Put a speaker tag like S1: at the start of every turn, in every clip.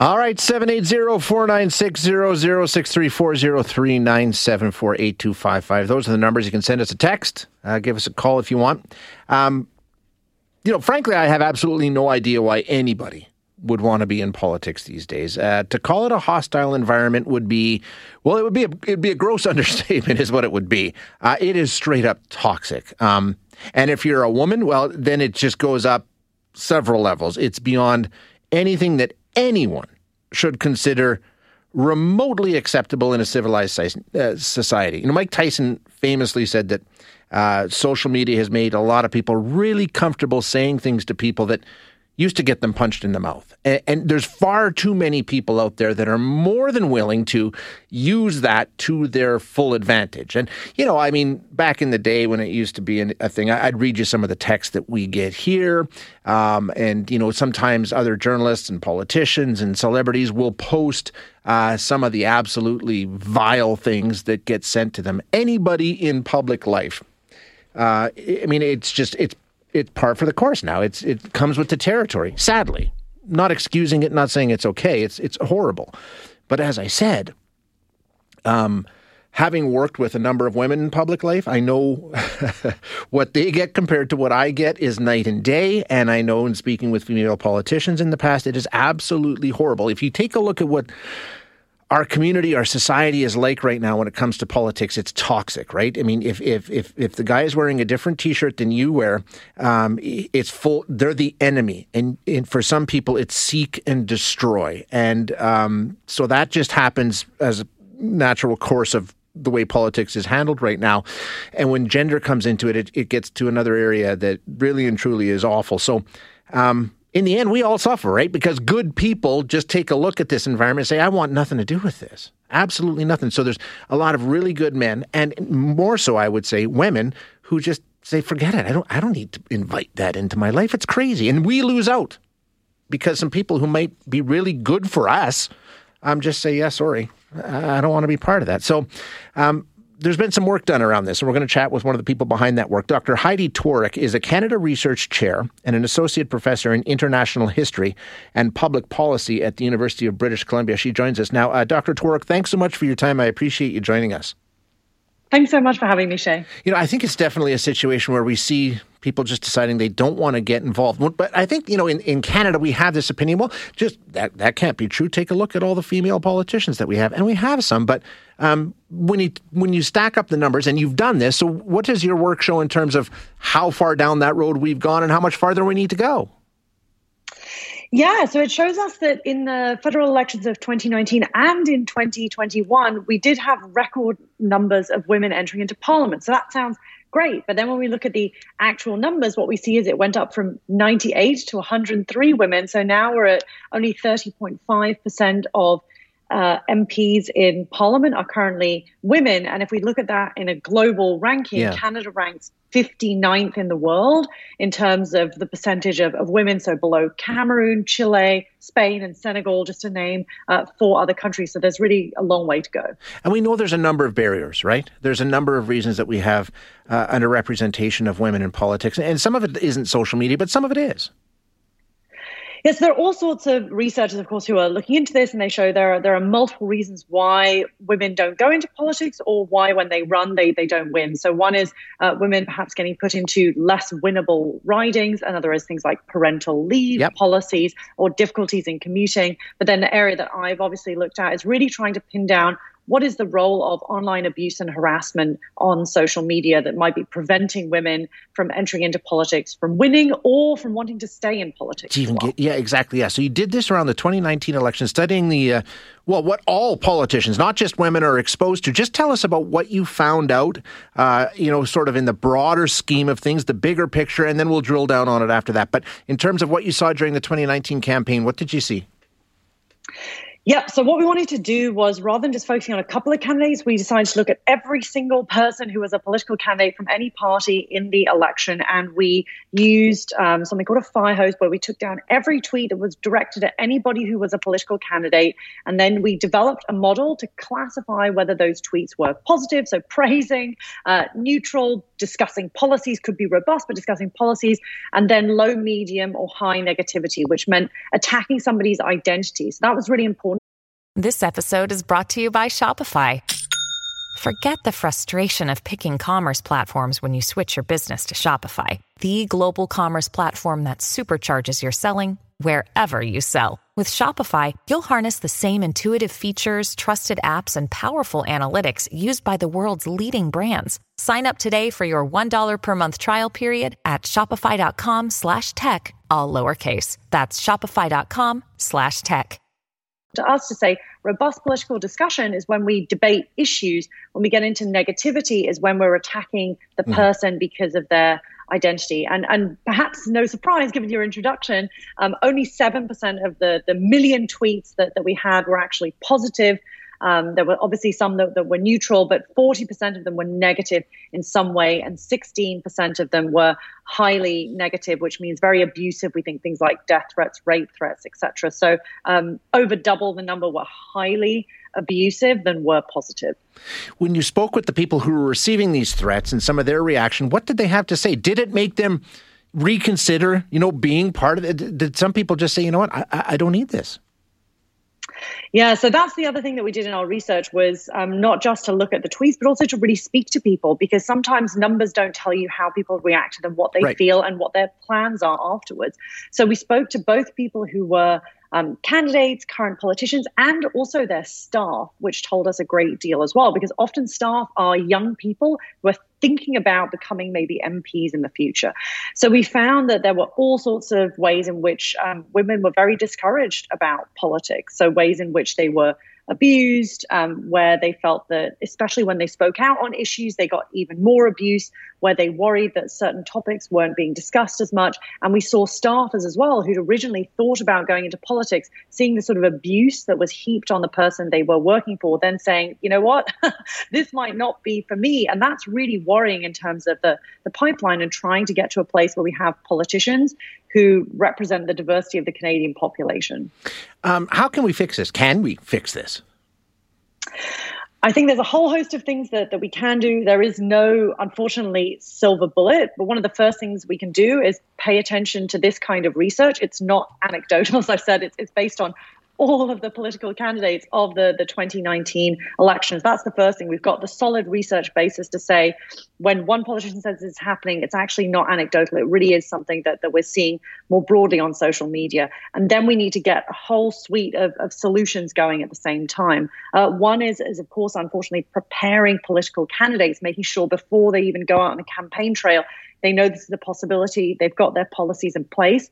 S1: All right, 780-496-0063-403-974-8255. Those are the numbers. You can send us a text. Uh, give us a call if you want. Um, you know, frankly, I have absolutely no idea why anybody would want to be in politics these days. Uh, to call it a hostile environment would be, well, it would be a, it'd be a gross understatement, is what it would be. Uh, it is straight up toxic. Um, and if you're a woman, well, then it just goes up several levels. It's beyond anything that anyone should consider remotely acceptable in a civilized uh, society. You know, Mike Tyson famously said that uh, social media has made a lot of people really comfortable saying things to people that used to get them punched in the mouth. And, and, there's far too many people out there that are more than willing to use that to their full advantage. And, you know, I mean, back in the day when it used to be a thing, I'd read you some of the text that we get here. Um, and, you know, sometimes other journalists and politicians and celebrities will post uh, some of the absolutely vile things that get sent to them. Anybody in public life. Uh, I mean, it's just, it's it's par for the course now. It's it comes with the territory. Sadly, not excusing it, not saying it's okay. It's it's horrible, but as I said, um, having worked with a number of women in public life, I know what they get compared to what I get is night and day. And I know in speaking with female politicians in the past, it is absolutely horrible. If you take a look at what our community, our society is like right now when it comes to politics. It's toxic, right? I mean, if if if if the guy is wearing a different T-shirt than you wear, um, it's full. They're the enemy, and, and, for some people, it's seek and destroy, and um, so that just happens as a natural course of the way politics is handled right now. And when gender comes into it, it, it gets to another area that really and truly is awful. So. Um, in the end, we all suffer, right? Because good people just take a look at this environment and say, I want nothing to do with this. Absolutely nothing. So there's a lot of really good men, and more so, I would say, women who just say, forget it. I don't, I don't need to invite that into my life. It's crazy. And we lose out because some people who might be really good for us um, just say, yeah, sorry, I don't want to be part of that. So um, there's been some work done around this, and we're going to chat with one of the people behind that work. Dr. Heidi Tworek is a Canada Research Chair and an Associate Professor in International History and Public Policy at the University of British Columbia. She joins us now. Uh, Dr. Tworek, thanks so much for your time. I appreciate you joining us.
S2: Thanks so much for having me, Shay.
S1: You know, I think it's definitely a situation where we see people just deciding they don't want to get involved. But I think, you know, in, in Canada, we have this opinion. Well, just that, that can't be true. Take a look at all the female politicians that we have. And we have some. But um, when, you, when you stack up the numbers, and you've done this, so what does your work show in terms of how far down that road we've gone and how much farther we need to go?
S2: Yeah, so it shows us that in the federal elections of 2019 and in 2021, we did have record numbers of women entering into parliament. So that sounds great. But then when we look at the actual numbers, what we see is it went up from 98 to 103 women. So now we're at only 30.5% of uh, MPs in Parliament are currently women. And if we look at that in a global ranking, yeah. Canada ranks 59th in the world in terms of the percentage of, of women, so below Cameroon, Chile, Spain, and Senegal, just to name uh, four other countries. So there's really a long way to go.
S1: And we know there's a number of barriers, right? There's a number of reasons that we have uh, underrepresentation of women in politics. And some of it isn't social media, but some of it is.
S2: Yes, there are all sorts of researchers, of course, who are looking into this, and they show there are there are multiple reasons why women don't go into politics, or why when they run they they don't win. So one is uh, women perhaps getting put into less winnable ridings. Another is things like parental leave yep. policies or difficulties in commuting. But then the area that I've obviously looked at is really trying to pin down what is the role of online abuse and harassment on social media that might be preventing women from entering into politics, from winning, or from wanting to stay in politics?
S1: Get, yeah, exactly. Yeah. So you did this around the 2019 election, studying the uh, well, what all politicians, not just women, are exposed to. Just tell us about what you found out. Uh, you know, sort of in the broader scheme of things, the bigger picture, and then we'll drill down on it after that. But in terms of what you saw during the 2019 campaign, what did you see?
S2: Yep. So what we wanted to do was rather than just focusing on a couple of candidates, we decided to look at every single person who was a political candidate from any party in the election. And we used um, something called a fire hose where we took down every tweet that was directed at anybody who was a political candidate. And then we developed a model to classify whether those tweets were positive, so praising, uh, neutral, discussing policies, could be robust, but discussing policies, and then low, medium, or high negativity, which meant attacking somebody's identity. So that was really important
S3: this episode is brought to you by Shopify. Forget the frustration of picking commerce platforms when you switch your business to Shopify, the global commerce platform that supercharges your selling wherever you sell. With Shopify, you'll harness the same intuitive features, trusted apps, and powerful analytics used by the world's leading brands. Sign up today for your $1 per month trial period at shopify.com slash tech, all lowercase. That's shopify.com slash tech
S2: to us to say robust political discussion is when we debate issues. When we get into negativity is when we're attacking the mm-hmm. person because of their identity. And and perhaps no surprise, given your introduction, um, only seven percent of the the million tweets that that we had were actually positive. Um, there were obviously some that, that, were neutral, but 40% of them were negative in some way, and 16% of them were highly negative, which means very abusive. We think things like death threats, rape threats, etc. So um, over double the number were highly abusive than were positive.
S1: When you spoke with the people who were receiving these threats and some of their reaction, what did they have to say? Did it make them reconsider, you know, being part of it? Did some people just say, you know what, I, I don't need this?
S2: Yeah, so that's the other thing that we did in our research was um, not just to look at the tweets, but also to really speak to people because sometimes numbers don't tell you how people react to them, what they right. feel, and what their plans are afterwards. So we spoke to both people who were um, candidates, current politicians, and also their staff, which told us a great deal as well, because often staff are young people who are thinking about becoming maybe MPs in the future. So we found that there were all sorts of ways in which um, women were very discouraged about politics. So ways in which they were abused, um, where they felt that, especially when they spoke out on issues, they got even more abuse, where they worried that certain topics weren't being discussed as much. And we saw staffers as well who'd originally thought about going into politics, seeing the sort of abuse that was heaped on the person they were working for, then saying, you know what, this might not be for me. And that's really worrying in terms of the, the pipeline and trying to get to a place where we have politicians who represent the diversity of the Canadian population.
S1: Um, how can we fix this? Can we fix this?
S2: I think there's a whole host of things that, that we can do. There is no, unfortunately, silver bullet. But one of the first things we can do is pay attention to this kind of research. It's not anecdotal, as I've said, it's, it's based on all of the political candidates of the, the 2019 elections. That's the first thing. We've got the solid research basis to say when one politician says it's happening, it's actually not anecdotal. It really is something that, that we're seeing more broadly on social media. And then we need to get a whole suite of, of solutions going at the same time. Uh, one is, is, of course, unfortunately, preparing political candidates, making sure before they even go out on a campaign trail, they know this is a possibility, they've got their policies in place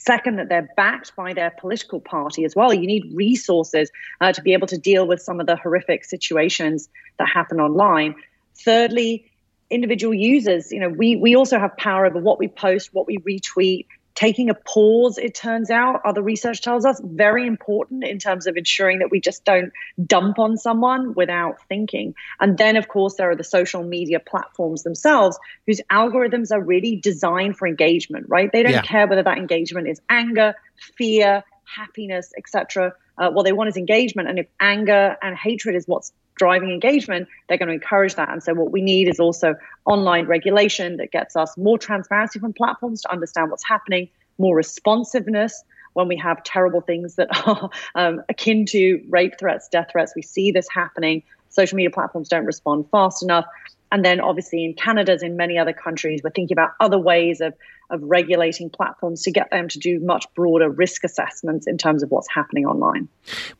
S2: Second, that they're backed by their political party as well. You need resources uh, to be able to deal with some of the horrific situations that happen online. Thirdly, individual users, you know, we, we also have power over what we post, what we retweet, taking a pause, it turns out, other research tells us, very important in terms of ensuring that we just don't dump on someone without thinking. And then, of course, there are the social media platforms themselves whose algorithms are really designed for engagement, right? They don't yeah. care whether that engagement is anger, fear, happiness, etc. Uh, what they want is engagement. And if anger and hatred is what's driving engagement, they're going to encourage that. And so, what we need is also online regulation that gets us more transparency from platforms to understand what's happening, more responsiveness when we have terrible things that are um, akin to rape threats, death threats. We see this happening. Social media platforms don't respond fast enough. And then, obviously, in Canada, as in many other countries, we're thinking about other ways of, of regulating platforms to get them to do much broader risk assessments in terms of what's happening online.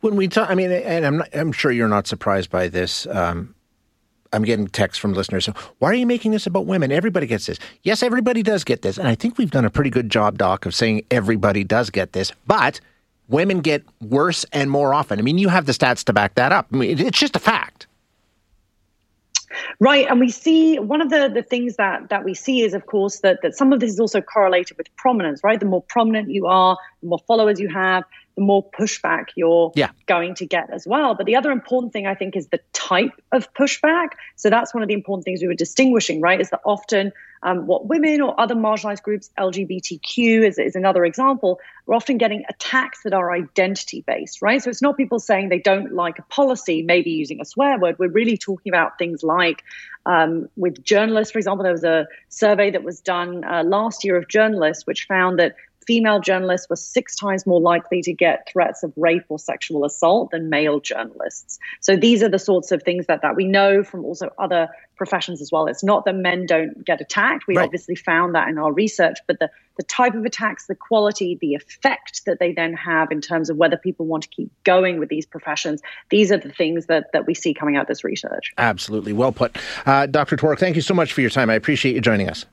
S1: When we talk, I mean, and I'm, not, I'm sure you're not surprised by this. Um, I'm getting texts from listeners. So why are you making this about women? Everybody gets this. Yes, everybody does get this. And I think we've done a pretty good job, Doc, of saying everybody does get this. But women get worse and more often. I mean, you have the stats to back that up. I mean, it's just a fact.
S2: Right. And we see one of the, the things that, that we see is, of course, that, that some of this is also correlated with prominence, right? The more prominent you are, the more followers you have, the more pushback you're
S1: yeah.
S2: going to get as well. But the other important thing I think is the type of pushback. So that's one of the important things we were distinguishing, right? Is that often um, what women or other marginalized groups, LGBTQ is, is another example, we're often getting attacks that are identity based, right? So it's not people saying they don't like a policy, maybe using a swear word. We're really talking about things like um, with journalists, for example, there was a survey that was done uh, last year of journalists, which found that female journalists were six times more likely to get threats of rape or sexual assault than male journalists. So these are the sorts of things that, that we know from also other professions as well. It's not that men don't get attacked. We right. obviously found that in our research, but the, the type of attacks, the quality, the effect that they then have in terms of whether people want to keep going with these professions, these are the things that, that we see coming out of this research.
S1: Absolutely. Well put. Uh, Dr. Tworek, thank you so much for your time. I appreciate you joining us.